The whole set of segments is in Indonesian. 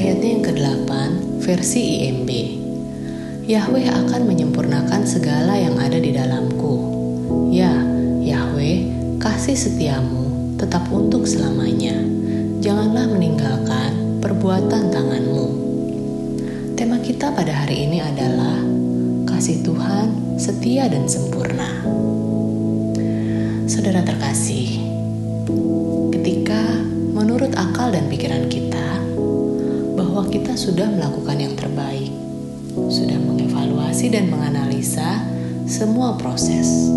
ayatnya yang ke-8 versi IMB. Yahweh akan menyempurnakan segala yang ada di dalamku. Ya, Yahweh, kasih setiamu tetap untuk selamanya. Janganlah meninggalkan perbuatan tanganmu. Tema kita pada hari ini adalah kasih Tuhan setia dan sempurna. Saudara terkasih, ketika kita sudah melakukan yang terbaik, sudah mengevaluasi dan menganalisa semua proses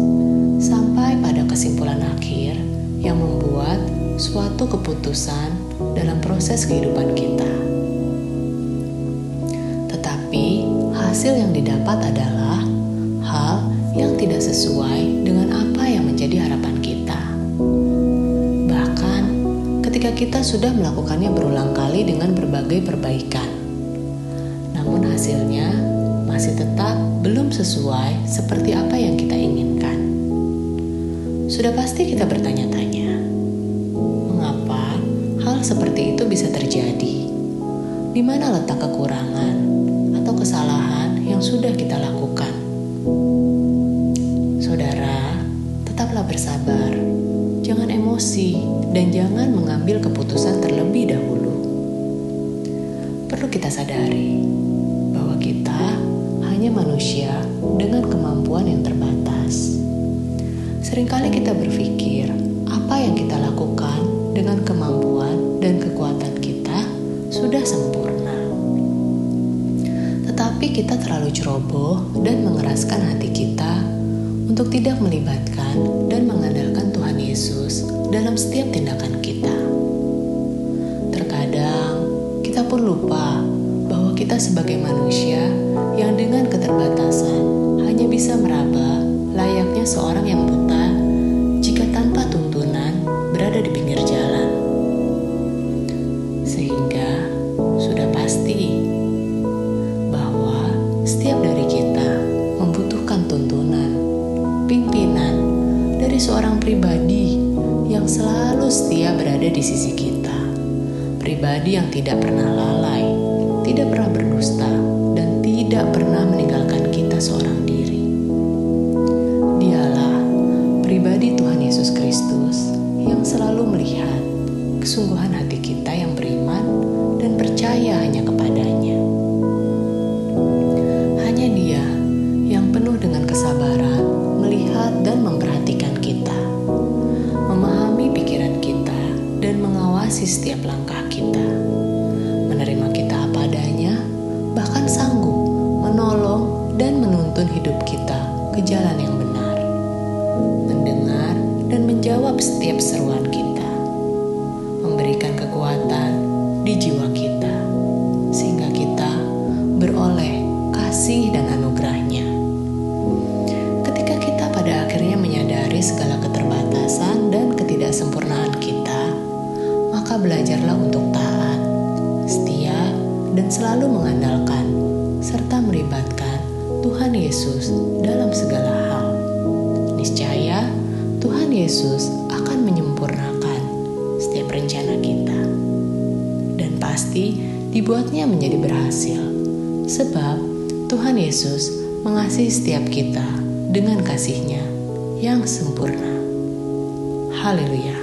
sampai pada kesimpulan akhir yang membuat suatu keputusan dalam proses kehidupan kita. Tetapi hasil yang didapat adalah hal yang tidak sesuai dengan apa ketika kita sudah melakukannya berulang kali dengan berbagai perbaikan, namun hasilnya masih tetap belum sesuai seperti apa yang kita inginkan. Sudah pasti kita bertanya-tanya, mengapa hal seperti itu bisa terjadi? Di mana letak kekurangan atau kesalahan yang sudah kita lakukan? Emosi, dan jangan mengambil keputusan terlebih dahulu. Perlu kita sadari bahwa kita hanya manusia dengan kemampuan yang terbatas. Seringkali kita berpikir apa yang kita lakukan dengan kemampuan dan kekuatan kita sudah sempurna. Tetapi kita terlalu ceroboh dan mengeraskan hati kita untuk tidak melibatkan dan mengandalkan Tuhan Yesus dalam setiap tindakan kita. Terkadang kita pun lupa bahwa kita sebagai manusia yang dengan keterbatasan hanya bisa meraba layaknya seorang yang buta jika tanpa tuntunan berada di pinggir jalan. Sehingga sudah pasti yang selalu setia berada di sisi kita. Pribadi yang tidak pernah lalai, tidak pernah berdusta, dan tidak pernah meninggalkan kita seorang diri. Dialah pribadi Tuhan Yesus Kristus yang selalu melihat kesungguhan hati kita yang beriman dan percaya hanya mengawasi setiap langkah kita, menerima kita apa adanya, bahkan sanggup menolong dan menuntun hidup kita ke jalan yang benar, mendengar dan menjawab setiap seruan kita, memberikan kekuatan di jiwa kita, sehingga kita beroleh kasih dan anugerahnya. Ketika kita pada akhirnya menyadari segala belajarlah untuk taat, setia, dan selalu mengandalkan serta melibatkan Tuhan Yesus dalam segala hal. Niscaya Tuhan Yesus akan menyempurnakan setiap rencana kita. Dan pasti dibuatnya menjadi berhasil. Sebab Tuhan Yesus mengasihi setiap kita dengan kasihnya yang sempurna. Haleluya.